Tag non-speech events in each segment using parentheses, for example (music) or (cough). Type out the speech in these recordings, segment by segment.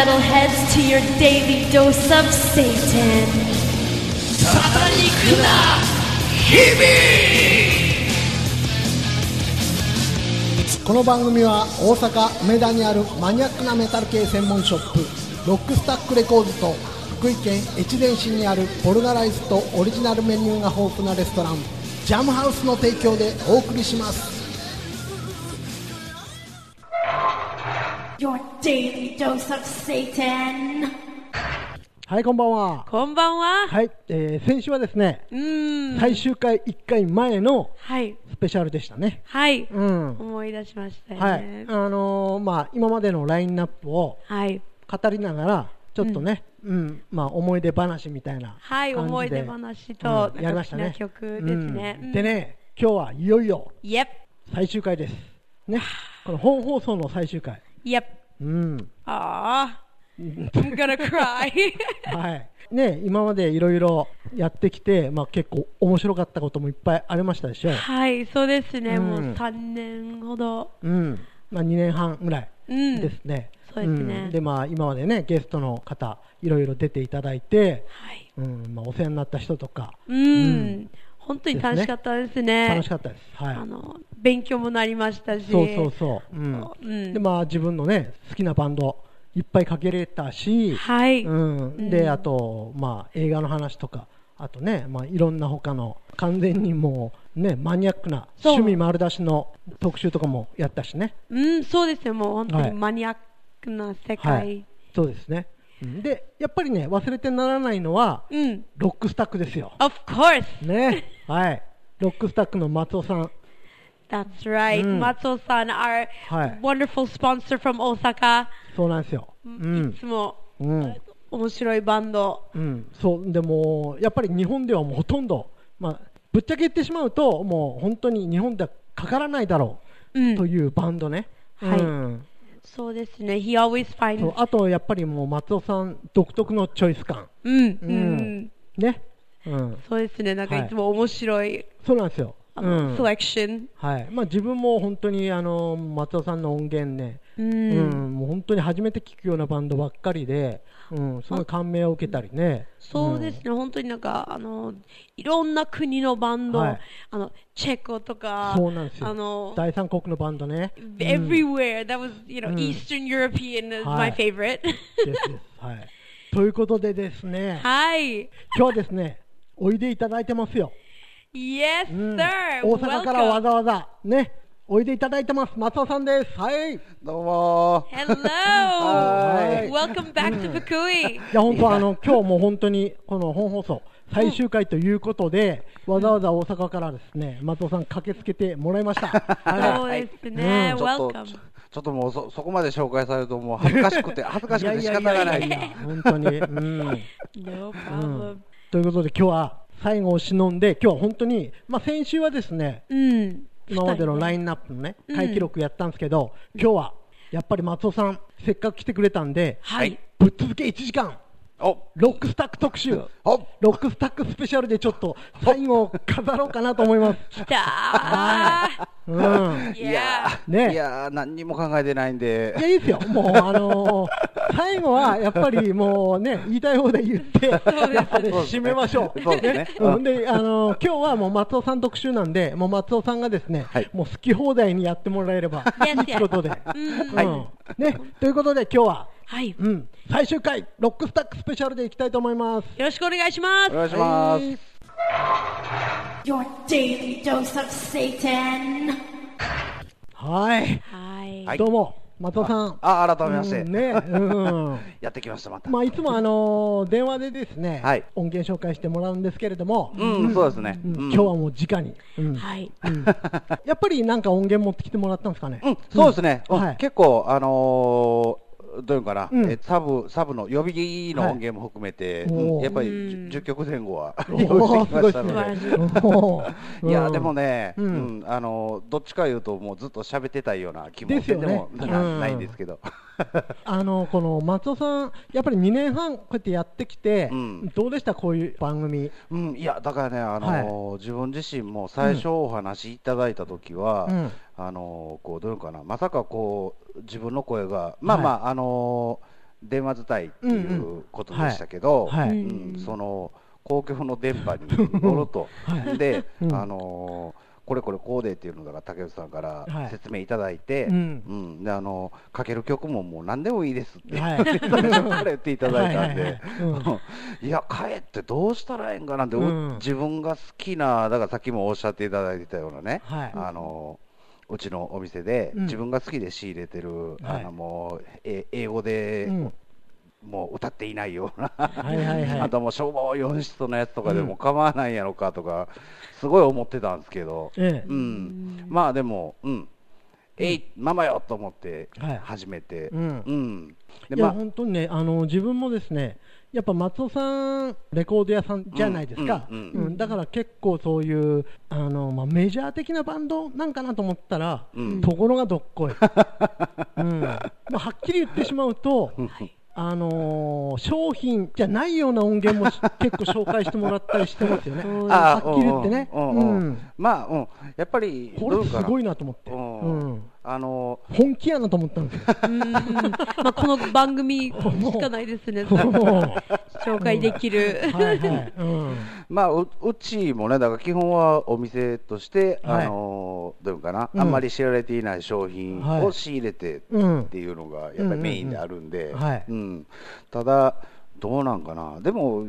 Metalheads, to your daily dose of Satan. サタニックな日々この番組は大阪梅田にあるマニアックなメタル系専門ショップ ROCK STAKK RECORDS と福井県越前市にあるボルガライスとオリジナルメニューが豊富なレストランジャムハウスの提供でお送りします daily dose of Satan. はいこんばんはこんばんは。はい、えー先週はですねうーん。最終回1回前のはい。スペシャルでしたねはい。うん思い出しましたよはいね。あのーまあ今までのラインナップをはい。語りながらちょっとね、うんまあ思い出話みたいなはい。感じで思い出話と、うんやりましたね曲ですね。うんで。ね今日はいよいよ Yep. 最終回ですねこの本放送の最終回 Yep. うんああ。I'm gonna cry. (laughs) はいね今までいろいろやってきて、まあ、結構面白かったこともいっぱいありましたでしょ？はい。そうですね。うんもう3年ほど。うんまあ、2年半ぐらいうん。ですね、そうですねんでまあ今までねゲストの方いろいろ出ていただいて、はい。うんまあ、お世話になった人とかうん。本当に楽しかったですね。楽しかったです、はいあの、勉強もなりましたし。そうそうそう、うん。うん。でまあ自分のね好きなバンドいっぱいかけれたし、はい。うん、であと、まあ、映画の話とかあとね、まあ、いろんな他の完全にもう、ね、マニアックな趣味丸出しの特集とかもやったしね。うん、そうですよ。もう本当はい。にマニアックな世は界い。そうですね、うん。でやっぱりね忘れてならないのはうん。ロックスタックですよ。Of course! ね。はい。ロックスタックの松尾さん That's right. うん Matsuo-san, our はい wonderful sponsor from Osaka. そうなんですよ、うんいつもうん面白いバンド。うん、そうでもやっぱり日本ではもうほとんど、まあ、ぶっちゃけ言ってしまうともう本当に日本ではかからないだろう。うんというバンドね、はいうんそうですね。He always finds. あとやっぱりもう松尾さん独特のチョイス感うん。ううんん。ね、うん、そうですね。なんかはいいつも面白い、そうなんですよ、あレクション。はい。まあ、自分も本当にあの松尾さんの音源ね、ううん。ん。もう本当に初めて聴くようなバンドばっかりで、うん、すごい感銘を受けたりね。そうですね。本当になんか、あの、いろんな国のバンド、はい。あの、チェコとか、そうなんですよ。あの、第三国のバンドね、うん。everywhere. That was, you know, うん。Eastern European is は my い。favorite. (laughs) はい、ということでですね。はい。今日はですねおいでいただいてますよ、Yes, うん sir. 大阪からわ.ざわざねおいでいただいてます松尾さんですはいどうもー Hello. (laughs) はい Welcome back to Fukui. いや本当あの今日も本当にこの本放送最終回ということで、わざわざ大阪からですね松尾さん駆けつけてもらいました。(laughs) そうはいですね。ちょっと Welcome. ちょっともうそそこまで紹介されるともう恥ずかしくて恥ずかしくて仕方がないや本当に、うん。(laughs) No problem. ということで今日は最後を忍んで今日は本当にまあ先週はですねうん。今までのライン。ンナップのねうん回記録やったんですけど、今日はやっぱり松尾さんせっかく来てくれたんではい。ぶっ続け1時間おロックスタック特集。お。ロックスタックスペシャルでちょっと最後を飾ろうかなと思います。来たうん。ー。いやね。いやー何にも考えてないんで。いや、いいですよ。もう、あのー最後は、やっぱりもうね、言いたい放題言って、やっぱり締めましょう。そうですね。うん。で、あのー今日はもう松尾さん特集なんで、もう松尾さんがですね、はい。もう好き放題にやってもらえれば (laughs) いいことで。うん。うん。ね、ということで今日は、はい。うん、最終回、ロックスタックスペシャルでいきたいと思います。よろしくお願いします。お願いします、はい Your daily dose of Satan. はい。どうも、松尾さん。あ改めまして、うんね、うん。(laughs) やってきましたまた、まあ、いつもあのー電話でですね、はい音源紹介してもらうんですけれども、うん、そうですね、うんうん今日はもう直に、うんはい。うんやっぱりなんか音源持ってきてもらったんですかね。うん、そうですね、うんはい結構、あのーどういうのかな、うん。えサブサブの予備の音源も含めて、はい。やっぱりうん。10曲前後はお (laughs) 用意してきましたーので。い。(laughs) や、うん。でもね、ううん。ん、あの、どっちかいうと、もうずっと喋ってたいような気もですよね。でもうん。なないんですけど。(laughs) あのこの松尾さん、やっぱり2年半こうやってやってきて、うん。どうでした、こういう番組？うん、いや、だからね、あの自分自身も最初お話いただいた時は、うん。あのこう、どういうのかな、まさかこう、自分の声が、まあまあ、あの電話伝いっていうことでしたけど、その公共の電波に乗ると、はい。で、うん。あのーこれこれこうでっていうのが竹内さんからはい。説明いただいて、うん。うん。であのかける曲ももう何でもいいですって、はい。最初から言っていただいたんで、はいはいはい。(laughs) いや、帰ってどうしたらええんかなって、ううん。自分が好きな、だからさっきもおっしゃっていただいてたようなね、はい。あのうちのお店で、うん。自分が好きで仕入れてる、はい。あのもうえ英語で、うんもう歌っていないよ。うな、はいはいはい。あともう消防4室のやつとかでも構わないやろかとか、すごい思ってたんですけど、ええ。うん、まあでも、うん、えい、ママよと思ってはい。始めて、うん。うん。でいやまあ。本当にねあの自分もですねやっぱ松尾さんレコード屋さんじゃないですか、ううんんうん。うん。だから結構そういうあの、まあ、メジャー的なバンドなんかなと思ったら、うん。ところがどっこい、うん。まあ、はっきり言ってしまうと、あのー商品じゃないような音源もし結構紹介してもらったりしてますよね、(laughs) はっきり言ってね、まあ、うん、やっぱり、これすごいな、なと思って、うん。うんあの、本気やなと思ったんですよ。うん。まあ、この番組しかないですね、紹介できる。はいはい、うん。まあ、ううちもね、だから基本はお店として、はい。あの、どういうかな、うん。あんまり知られていない商品はい。を仕入れてうんっていうのが、やっぱりメインであるんで、うん。ただ、どうなんかな、でも、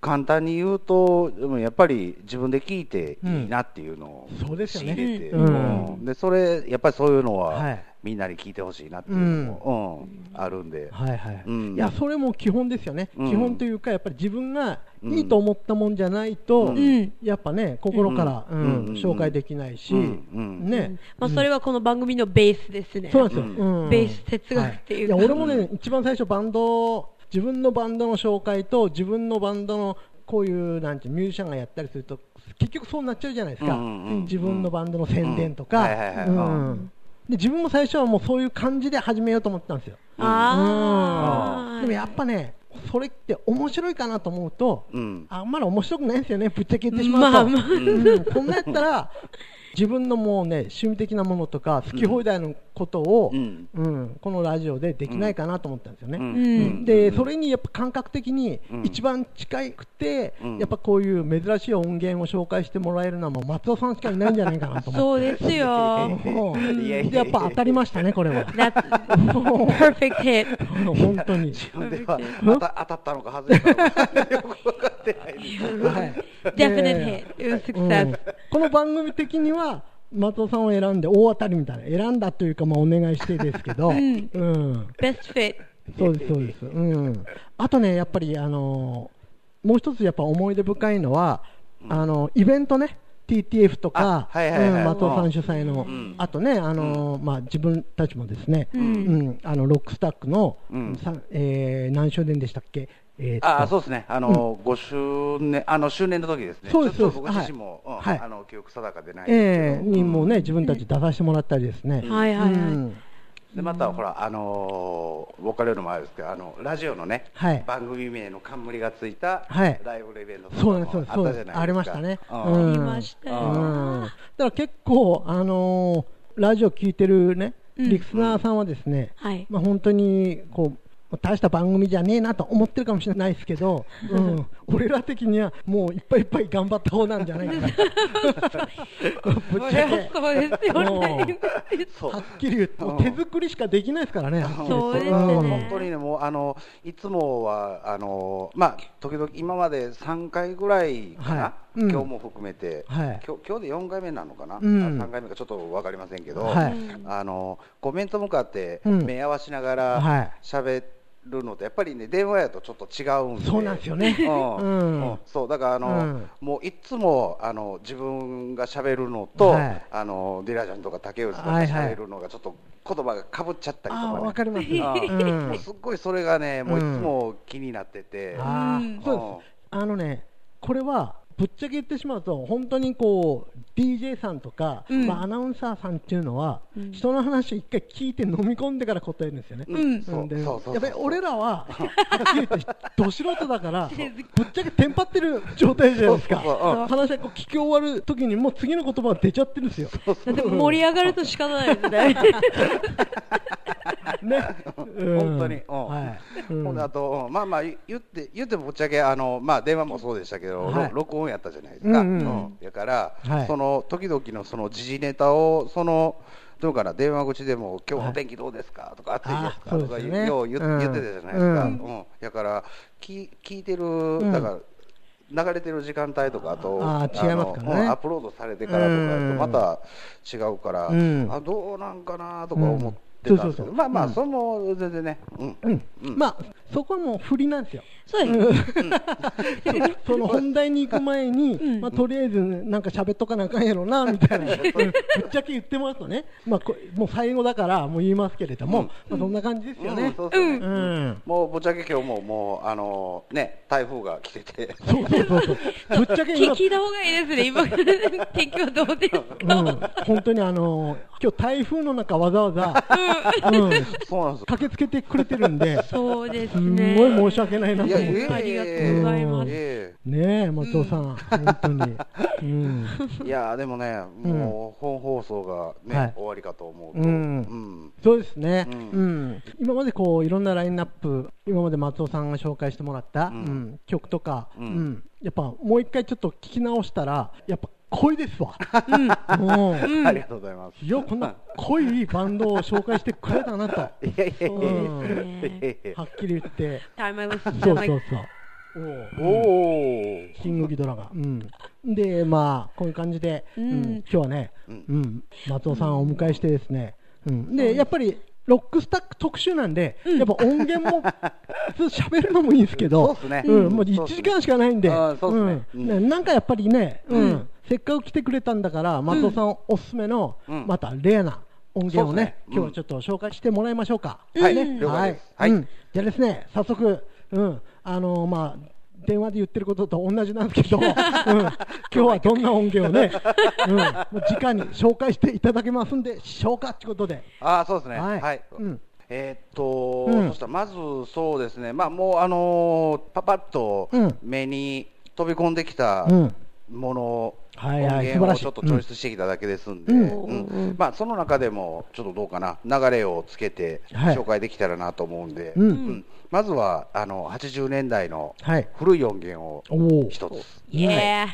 簡単に言うと、でもやっぱり自分で聞いていいなっていうのをそうですよね。仕入れて、うん。うん。でそれ、やっぱりそういうのは、はい。みんなに聞いてほしいなっていうのも、うん。あるんで、はいはい、うん。いやそれも基本ですよね、うん。基本というか、やっぱり自分がいいと思ったもんじゃないと、うん。やっぱね、心から、ううんんうん。紹介できないし、うん。うん。ね、まあ、それはこの番組のベースですね。そうなんですよ、ベース哲学っていうか。はい、や俺もね、一番最初、バンド、自分のバンドの紹介と、自分のバンドのこういうなんてミュージシャンがやったりすると、結局そうなっちゃうじゃないですか、うんうんうん。自分のバンドの宣伝とか。で自分も最初はもうそういう感じで始めようと思ってたんですよ。ああ。でもやっぱね、それって面白いかなと思うと、うん。あんまり面白くないんですよね、ぶっちゃけ言ってしまうと。まあまあ。うん。そんなやったら、(laughs) 自分のもうね、趣味的なものとか、好き放題のことを、ううんんこのラジオでできないかなと思ったんですよね。うんうんでそれにやっぱ感覚的にうん一番近くて、うんやっぱこういう珍しい音源を紹介してもらえるのはもう松尾さんしかいないんじゃないかなと思そうって。ですよ。もういやいやいやでやっぱ当たりましたね、これは。That's perfect hit. (laughs) 本当に。自分では当た当たったのか外れたのかよく分かってないですはい Definite hit. It was うん success. この番組的には松尾さんを選んで大当たりみたいな選んだというかまあお願いしてですけど、(laughs) うん。ん。Best fit. そうですそうです、うん、あとねやっぱりあのーもう一つやっぱ思い出深いのは、あのイベントね TTF とか、あはいはいはい。うん松尾さん主催の、ん。あとね、あのーまあ、自分たちもですね、ううんんあのロックスタックの、うん。さえー何周年でしたっけ、えーああそうですね、あの、5周年、あの周年の時ですね、そうですちょっと僕そうです自身も、うんはい。あの記憶定かでないえですけど、ーにもね自分たち出させてもらったりですね、はいはいはい。うん。でまたほら、あのー、ボーカルのもあるんですけど、あのラジオのね、はい。番組名の冠がついたはい。ライブイベントとかそうもなんですそうです。あったじゃないですか。ありましたね。うん。うん。ありましたよ。うん。だから結構、あのーラジオ聞いてるね、うん。リスナーさんはですね、はい。まあ、本当にこう大した番組じゃねえなと思ってるかもしれないですけど、うん、俺ら的にはもういっぱいいっぱい頑張った方なんじゃないかなぶっちゃけそうですよね。はっきり言って、うん手作りしかできないですからね、そうですうんね本当にね、もうあのいつもはあの、まあ、時々、今まで3回ぐらいかな、はい。うん。今日も含めて、はい。今日今日で4回目なのかな、うん。あ3回目かちょっと分かりませんけど、はい。あのコメント向かってうん。目合わしながはらい。喋るのと、やっぱりね、電話やとちょっと違うんで、そうなんですよね。うん。うん。うん。そうだからあの、うん。もういつもあの自分が喋るのと、はい。あのディラちゃんとか竹内とかはいはい。喋るのがちょっと言葉がかぶっちゃったりとか、ね。わかります。あうん。すっごいそれがね、もういつも気になってて、あのね、これはぶっちゃけ言ってしまうと、本当にこう DJ さんとか、うんまあ、アナウンサーさんっていうのは、うん人の話を一回聞いて飲み込んでから答えるんですよね。うんうんでそうそうそうやっぱり俺らは、(laughs) はっきり言って、ど素人だから、(laughs) ぶっちゃけテンパってる状態じゃないですか、そうそうそううん話がこう聞き終わるときに、もう次の言葉が出ちゃってるんですよ。だって盛り上がると仕方ないですね。ね、うん。本当に、うん。はい。うん。ほんであと、まあまあ言って言ってもぶっちゃけあの、まあ、電話もそうでしたけど、ろはい。録音やったじゃないですか、うんうんだから、はい。その時々のその時事ネタをそのどうかな電話口でも今日の天気どうですか？とか暑いですあかとかよねよう言,、うん。言ってたじゃないですか、ううん。んだから聞聞いてるだから、流れてる時間帯とかあとあー違いますからね。アップロードされてからとかまた違うから、うん。あどうなんかなとか思ってたんですけど、うんそうそうそう。まあまあ、うん。それも全然ね、うん。まあそこはもう振りなんですよ。そうです。(laughs) その本題に行く前に、うん。まあ、とりあえずなんか喋っとかなあかんやろなみたいな、うん。ぶっちゃけ言ってますとね、まあ、こもう最後だからもう言いますけれども、うん。まあ、そんな感じですようん。ね。もうぶっちゃけ今日ももうあのね台風が来てて。そうそうそうそう。(laughs) ぶっちゃけ今、聞いた方がいいですね、今。天気はどうですか、うん、本当にあの今日台風の中わざわざ、うん、そうなんです駆けつけてくれてるんで、そうですね。ごい申し訳ないなと思って。ありがとうございます。えねえ、松尾さん、本当に。うん。えいやでもねもう本放送がね、はい。終わりかと思うと、うん。うん。そうですね、ううん。ん今までこういろんなラインナップ、今まで松尾さんが紹介してもらった、ううん。ん曲とか、ううんん。やっぱもう一回ちょっと聞き直したら、やっぱ濃いですわ。うん。ありがとうございます。いや、こんな濃いバンドを紹介してくれたなと、いやはっきり言って、そうそうそう。おうおお。キングギドラが。うん、で、まあ、こういう感じで、ううん。ん今日はね、ううん。ん松尾さんをお迎えしてですね、うん、で、やっぱり、ロックスタック特集なんで、やっぱ音源も喋るのもいいんですけど、そうっすね。うん、もう1そうっすね時間しかないんで、あそうっすね。うん。ねなんかやっぱりね、うん。うんせっかく来てくれたんだから、松尾さんおすすめの、うん。またレアな音源をね、今日はちょっと紹介してもらいましょうか。はい。はい。うん。じゃあですね、早速、うん、あのーまあ、電話で言ってることと同じなんですけど、(laughs) うん、今日はどんな音源をね、(laughs) うん、直に紹介していただけますんで、しょうかってことで。あそうですね。ははいい。うん。えーっと、うん。そしたらまずそうですね、まあもうあのーパパッとうん。目に飛び込んできたうん。もの、はいはい音源をちょっとチョイスしてきただけですんで、まあその中でもちょっとどうかな。流れをつけてはい。紹介できたらなと思うんで、うん。まずはあの80年代のはい。古い音源を。一つ。Yeah.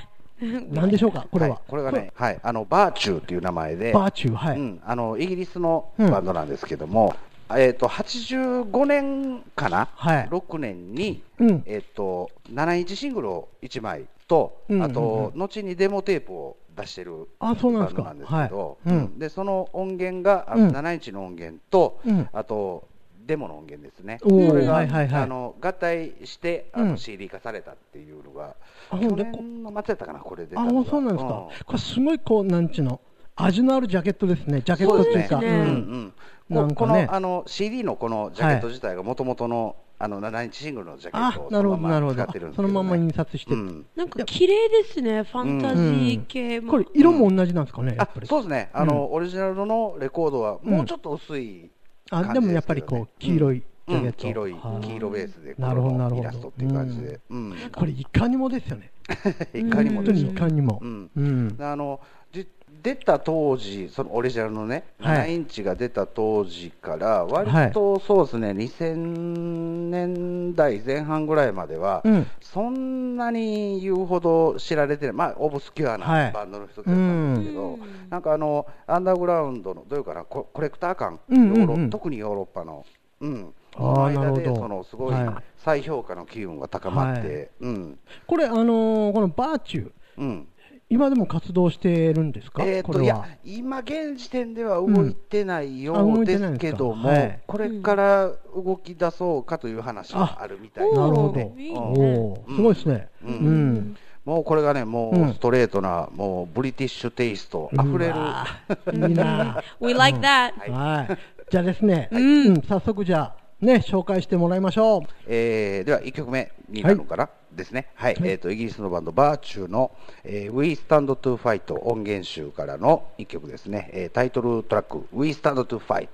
(laughs) 何でしょうか、これは。い。これがね、はい、あのバーチューっていう名前で、バーチュー、はい。うん、あのイギリスのバンドなんですけども、えっと85年かな、はい。6年に、うん。えっと7インチシングルを1枚と、うんうんうん。あと後にデモテープを出してるあそうなんですか。バンドなんですけど、でその音源があうん。7インチの音源と、うん。あとデモの音源ですね、おーこれが、はいはいはい。あの合体してあのうん。CD 化されたっていうのが、あほんで去年の末やったかな、これで。あ、そうなんですか。これすごいこう、なんちゅうの、味のあるジャケットですね。ジャケットっていうか。そうね。うんうんうんなんかね。ここのあの CD のこのジャケット自体がもともとのあの7インチシングルのジャケットを、あなるほど、そのままなるほど。使ってるんです。そけどね。のまま印刷して。る。うん。なんか綺麗ですね、ファンタジー系も。これ、色も同じなんですかね、やあっぱり。そうですね、あの、オリジナルのレコードはもうちょっと薄い感じあ、でもやっぱりこう、黄色いジャケット。うん黄色いはあ。黄色ベースでなるほどなるほど。イラストっていう感じで、うん。これ、いかにもですよね。(laughs) いかにも本当にいかにも。うん。うん。あのじ出た当時、そのオリジナルのね、はい。7インチが出た当時から、割とそうですね、2000年代前半ぐらいまでは、うん。そんなに言うほど知られてない、まあ、オブスキュアはない。バンドの一つだったんですけど、うん。なんかあの、アンダーグラウンドの、どういうかな、ココレクター感、うんう特にヨーロッパの、うん、の間で、そのすごいはい。再評価の機運が高まって、はい。うん、これ、あのーこのバーチュー、うん。今でも活動してるんですか？えーといやこれは。今現時点では動いてないようですけども、はいこれから動き出そうかという話があるみたいなるほど。おーすごいですね。ううん。ん。もうこれがね、もうん。うストレートな、もうブリティッシュテイストあふれる、うわー。いいな (laughs) We like that. はい。じゃあですね、はいうん。早速じゃあ、ね、紹介してもらいましょう。えーでは1曲目になるのかな、ですね、はいえー、とイギリスのバンド、バーチューの、えー We Stand to Fight 音源集からの1曲ですね、えータイトルトラック、We Stand to Fight。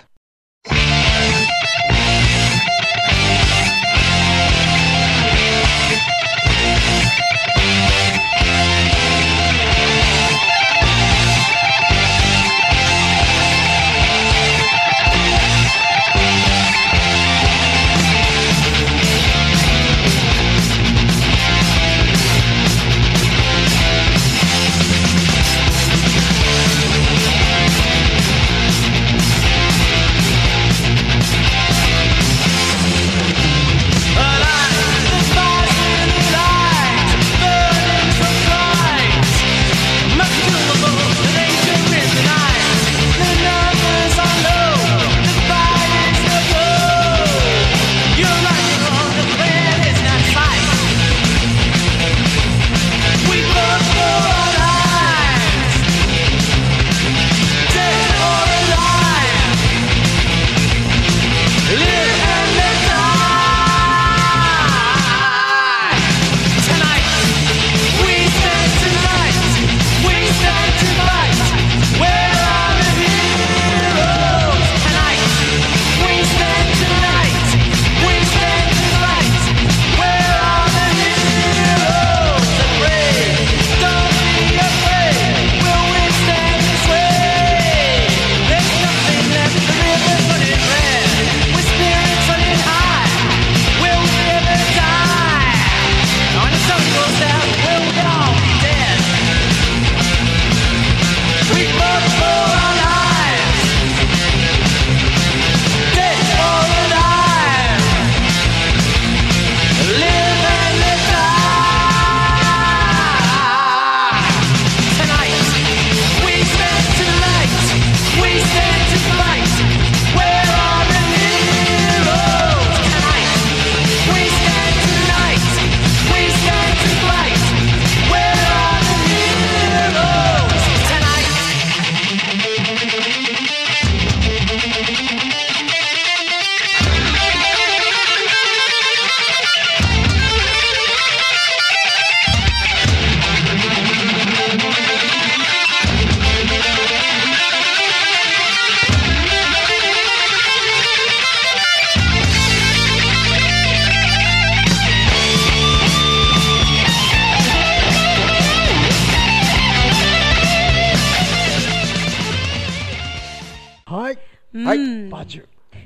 「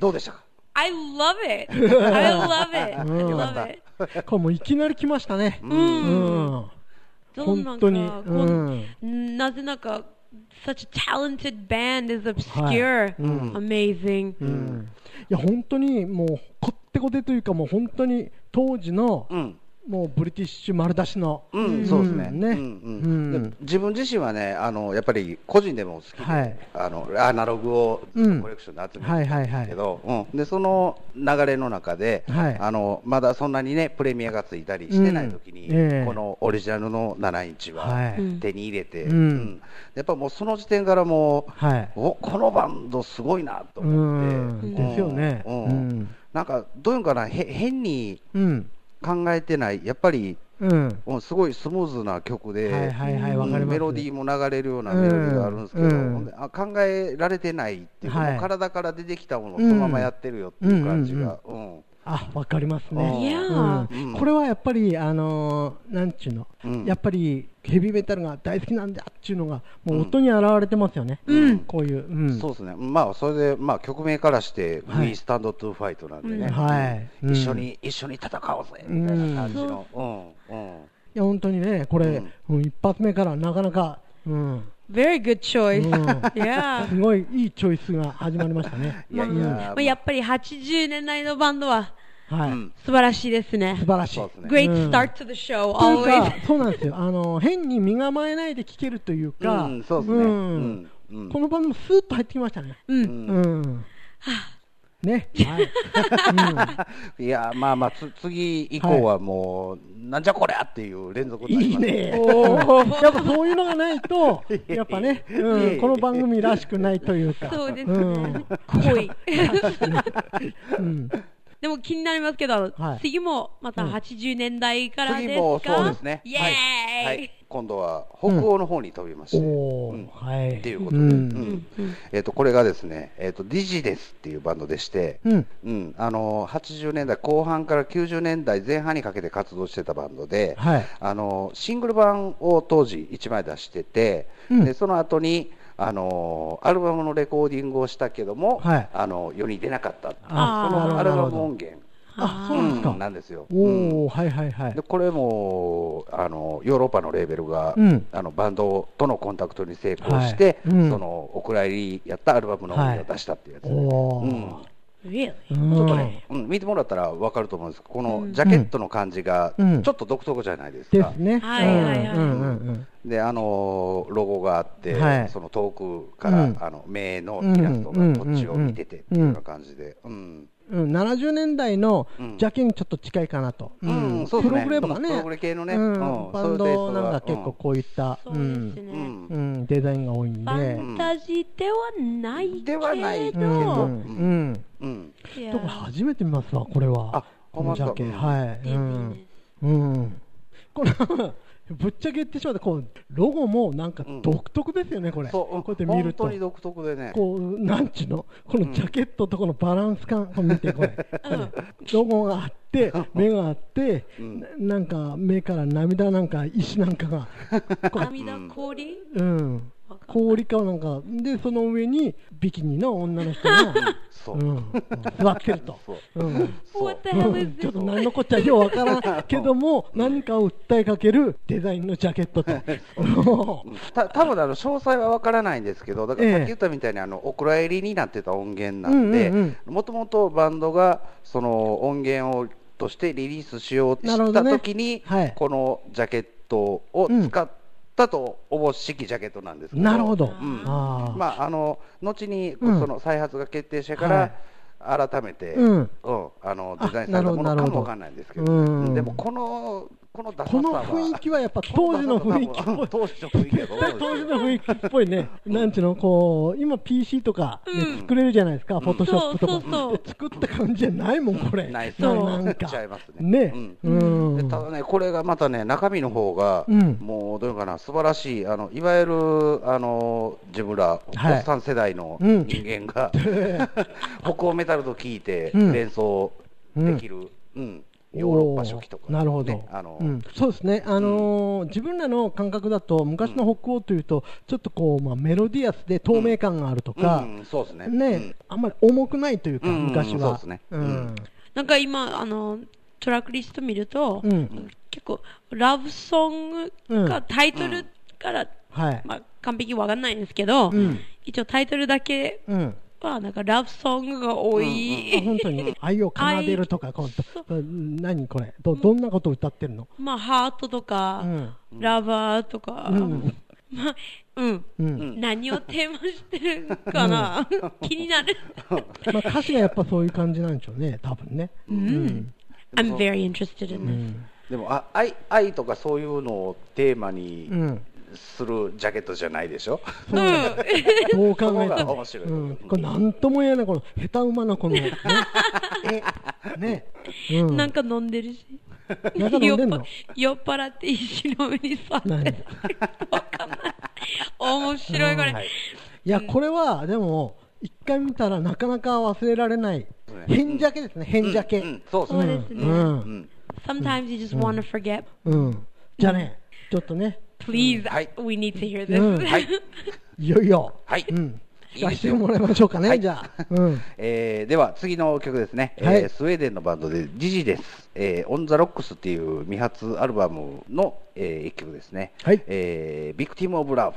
どうでしたか？(laughs) I love it. I love it. I うん love it. これもういきなり来ましたね。う。うんん。どんなんか本当になぜなんか such a talented band is obscure, うん amazing. うんいや本当にもうこってこてというかもう本当に当時のうん、もうブリティッシュ丸出しの、うん、そうですね。ね。うんうん。自分自身はね、あのやっぱり個人でも好きで、はい。あのアナログをコレクションで集めてはいはいはい。るんですけど、うん。でその流れの中で、はい。あのまだそんなにねプレミアがついたりしてない時に、うん。ええ。このオリジナルの7インチははい。手に入れて、うん。やっぱもうその時点からもう、はい。おこのバンドすごいなとう思って、ん。ですよね。うん。うん。なんかどういうんかなへ変にうん考えてない。やっぱりうん。もうすごいスムーズな曲で、はいはいはいわかります。メロディーも流れるようなメロディーがあるんですけど、うん。あ考えられてないっていうか、はい。もう体から出てきたものをそのままやってるよっていう感じが、うんあわかりますうん。ね。これはやっぱりあのーなんちゅうの、うん。やっぱりヘビーメタルが大好きなんだっていうのがもう音に現れてますよね。うん。こういう、うん、そうですね、まあ、それで、まあ、曲名からして、はい。We Stand to Fight なんでね、うん。はい。うん。一緒に、一緒に戦おうぜみたいな感じの、うん。うん。いや本当にねこれ、うん。うん一発目からなかなか、うん、Very good choice. う (laughs) ん (laughs) yeah. すごいいいチョイスが始まりましたね。(laughs) いやいや、まあ、やっぱり80年代のバンドははい、うん素晴らしいですね素。晴らしい。そうですね Great うん start to the show, always. そうなんですよあの変に身構えないで聴けるというか、うんそうですねんうんうんこのバンドもスーッと入ってきましたね。うん。うんね、はい、いや、まあまあ、つ次以降はもう、なんじゃこりゃっていう連続になります。い。いね。やっぱそういうのがないと、(laughs) やっぱね、うん、この番組らしくないというか。そうです。うん。ね。濃い。うん、でも気になりますけど、はい。次もまた80年代からですか、次もそうですね。イエーイ、今度は北欧の方に飛びまして、うん。はい。っていうことで、うん。うん。えっとこれがですね、えっとディジデスっていうバンドでして、うん、うん、あの80年代後半から90年代前半にかけて活動してたバンドで、はい。あのシングル版を当時1枚出してて、うん。でその後にあのアルバムのレコーディングをしたけども、はい。あの世に出なかったあそのアルバム音源あ、そうなんですか。うんなんですよ。おうん。お、はいはいはい。で。これもあのヨーロッパのレーベルが、うん。あのバンドとのコンタクトに成功して、はい。うん。そのお蔵入りやったアルバムの音源を出したっていうやつうん、ちょっとね、うん、見てもらったら分かると思うんです。けどこのジャケットの感じがちうん。ょっと独特じゃないですか。ですね。はいはいはい。うんうんうん。であのロゴがあって、はい。その遠くから、うん。あの目のイラストがこっちを見ててっていうような感じで、うんうんうん、70年代のうん。ジャケにちょっと近いかなと。うん。そうですね。プログレとかね。プログレ系のね。バンドなんか結構こういった、そうん。うん、デザインが多いんで。ファンタジーではないけど、ではない。けどうん、うん。うん、いや。だから初めて見ますわ、これは。あこのジャケ。はい。うん。ね。うん。このぶっちゃけ言ってしまって、こう、ロゴもなんか独特ですよね、これ。そう、こうやって見ると。本当。に独特でね、こう、なんちゅうの、このジャケットとこのバランス感、これ見て、これ。ロゴがあって、(laughs) 目があって、ななんか目から涙なんか石なんかが、(laughs) 涙氷？うん、氷かなんか、で、その上にビキニの女の人が、そう、ん、座ってると。ちょっと何のこっちゃようわからんけども、何かを訴えかけるデザインのジャケットと。た多分あの詳細は分からないんですけど、だからさっき言ったみたいにあのお蔵入りになってた音源なんで、もともとバンドがその音源をとしてリリースしようとしたなるほどね時に、はいこのジャケットを使ってたとおぼしきジャケットなんですけど、なるほど。うん。あー。まああの後にうん。その再発が決定してから、改めて、うん。うんあのデザインされたものかもわかんないんですけど、うん。でもこのこのこのは雰囲気はやっぱ当時の雰囲気。っぽい。当時の雰囲気当時の雰囲気っぽいね、なんちゅうの、こう、今 PC とかで作れるじゃないですか、フォトショップとか。そうそうそう。で作った感じじゃないもん、これ。ないです。なんか。違いますね。ね。うん。でただね、これがまたね、中身の方が、うん。もうどういうのかな、素晴らしい、あのいわゆるあの自分ら、はい。おっさん世代のうん。人間が、(laughs) 北欧メタルと聞いてうん。連想できる、うんヨーロッパ初期とか、おーなるほど、ねあのうん、そうですね、あのー自分らの感覚だと昔の北欧というと、ちょっとこう、まあ、メロディアスで透明感があるとか、うんそうですね。ねあんまり重くないというか、うん昔は、そうですね。ううん。んなんか今、あの、トラックリスト見ると、うん。結構、ラブソングがタイトルから、はい、まあ、完璧わかんないんですけど、うん。一応タイトルだけうん、は、なんかラブソングが多い。あ本当に。愛を奏でるとか、(laughs) こう何これ？ど、どんなことを歌ってるの、まあ、ハートとか、うん。ラバーとか、うん。(laughs) まあ、うん。うん。何をテーマしてるかな、気になる。まあ、歌詞がやっぱそういう感じなんでしょうね、多分ね。うん、I'm very interested in this. でもあ愛愛とかそういうのをテーマにうんするジャケットじゃないでしょ、どう考えてそこがも面白いうん、これなんとも言えない。この下手馬のこのね。えね、うん、なんか飲んでるし。なんか飲んでんの？酔っ払って石の上に座って。何？る。わかんない。面白いこれ。はい。いやこれはでも一回見たらなかなか忘れられない。変ジャケですね変ジャケ。うん。うんそうですね。うん。うん。Sometimes you just want to forget. うん。じゃあねちょっとね Please, はい we need to hear うん this. はいいよいよはいうん聞かせてもらいましょうかね、はいじゃあうんえーでは次の曲ですね、はい。えースウェーデンのバンドでジジです、えー、 On the Rocks っていう未発アルバムの、えー、一曲ですね、はい。えー、 Victim of Love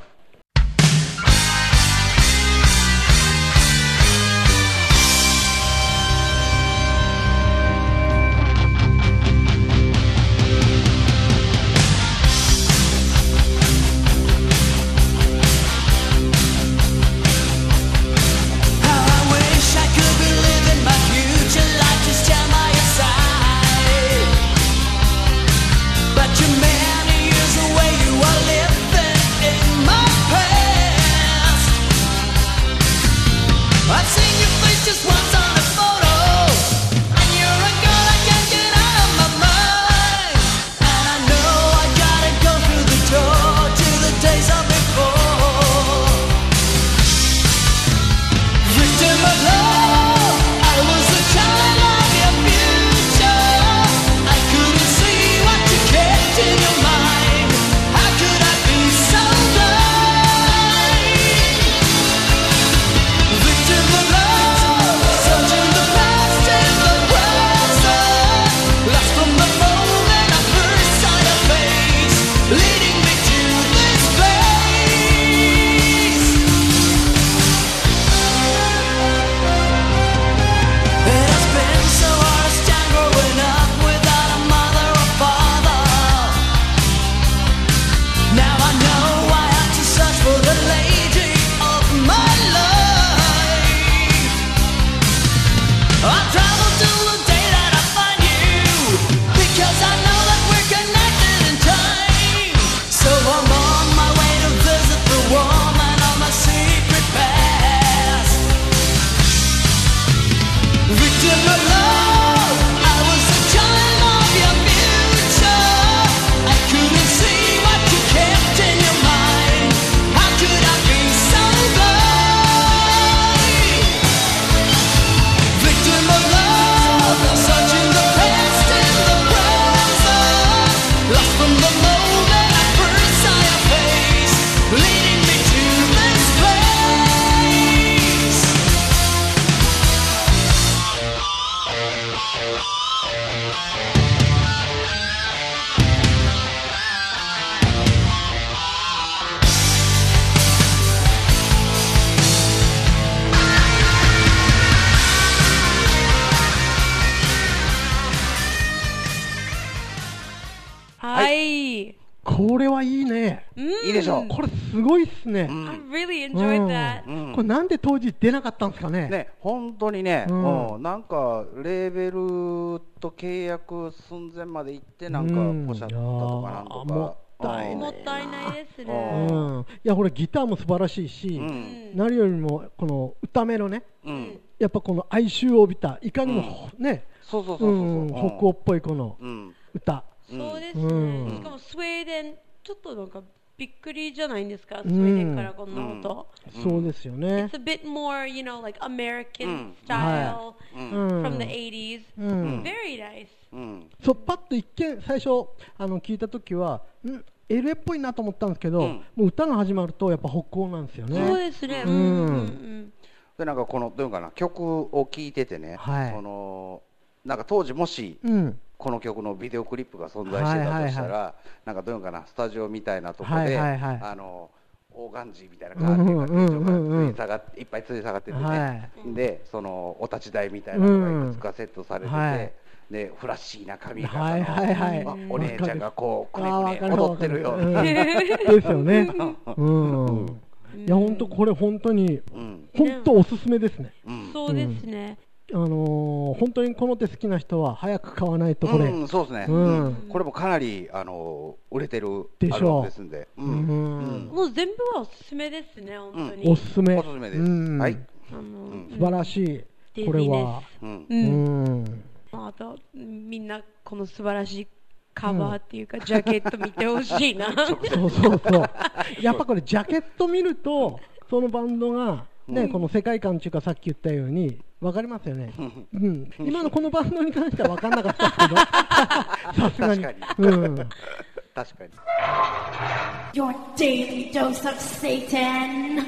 いいでしょう、これすごいっすね、I really enjoyed that. うん。これなんで当時出なかったんですかね？ね、本当にね、うん。うん。なんかレーベルと契約寸前まで行って、なんかうん。ポシャったとかなんとか、もったいない。もったいないですうね。ん、いやこれギターも素晴らしいし、うん。何よりもこの歌メロね。うん、やっぱこの哀愁を帯びたいかにも、ねそうそうそうそう、う。ん、北欧っぽいこのうん、歌、そうですうん。ね。しかもスウェーデン、ちょっとなんかびっくりじゃないんですか、スウェーデンからこんな音。そうですよね It's。a bit more, you know, like American うん style うん from the 80s. うん、Very nice. うん。そうパッと一見最初あの聞いた時はん？LA っぽいなと思ったんですけど、うんもう歌が始まるとやっぱ北欧なんですよね。そうですね。ううんんうんで、なんかこの、どういうのかな、曲を聴いててね、はいその、なんか当時もし、うん、この曲のビデオクリップが存在してたとしたら、はいなんかどういうのかな、スタジオみたいなとこで、はいはいはい。あの、オーガンジーみたいなカーテンが天井から吊り下がって、いっぱい吊り下がっててね、はい。で、その、お立ち台みたいなのがいくつかセットされてて、はい。で、フラッシーな髪型の、はいはいはい。あお姉ちゃんがこう、くねくね踊ってるような。うん。ですよね。うん。いや本当これ本当にうん。本当おすすめですね。うん。そうですね。あのー本当にこの手好きな人は早く買わないとこれ。うん、そうですね、うんこれもかなりあの売れてるでしょうですんで、ううんうんもう全部はおすすめですね、本当に。おすすめ。おすすめです、うんはい、あの素晴らしい。これは。うんう。うんん。あと、みんなこの素晴らしいカバーっていうか、ジャケット見てほしいな。そうそうそう。やっぱこれジャケット見ると、そのバンドが、ね、この世界観っていうかさっき言ったように、わかりますよね？うん。今のこのバンドに関してはわかんなかったですけど、(laughs) さすがに。確かうん。確かに Your daily dose of Satan.